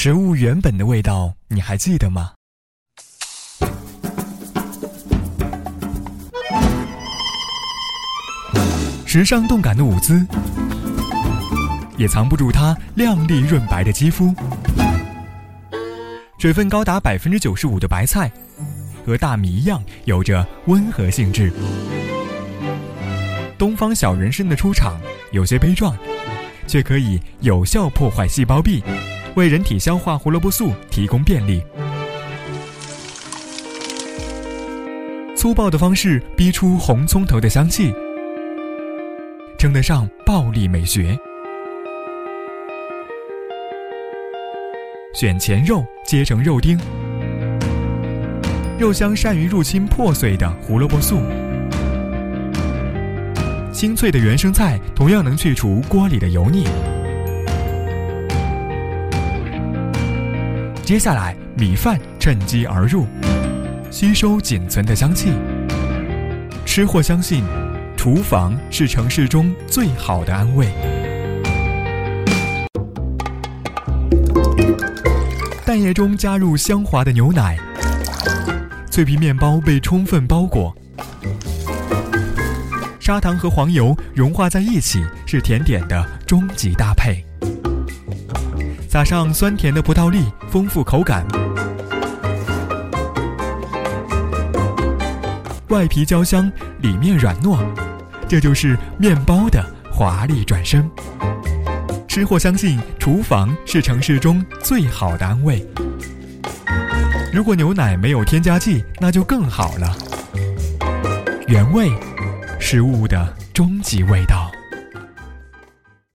食物原本的味道，你还记得吗？时尚动感的舞姿，也藏不住她亮丽润白的肌肤。水分高达百分之九十五的白菜，和大米一样，有着温和性质。东方小人参的出场有些悲壮，却可以有效破坏细胞壁，为人体消化胡萝卜素提供便利。粗暴的方式逼出红葱头的香气。称得上暴力美学。选前肉切成肉丁，肉香善于入侵破碎的胡萝卜素。清脆的原生菜同样能去除锅里的油腻。接下来，米饭趁机而入，吸收仅存的香气。吃货相信。厨房是城市中最好的安慰。蛋液中加入香滑的牛奶，脆皮面包被充分包裹，砂糖和黄油融化在一起，是甜点的终极搭配。撒上酸甜的葡萄粒，丰富口感。外皮焦香，里面软糯。这就是面包的华丽转身。吃货相信，厨房是城市中最好的安慰。如果牛奶没有添加剂，那就更好了。原味，食物的终极味道。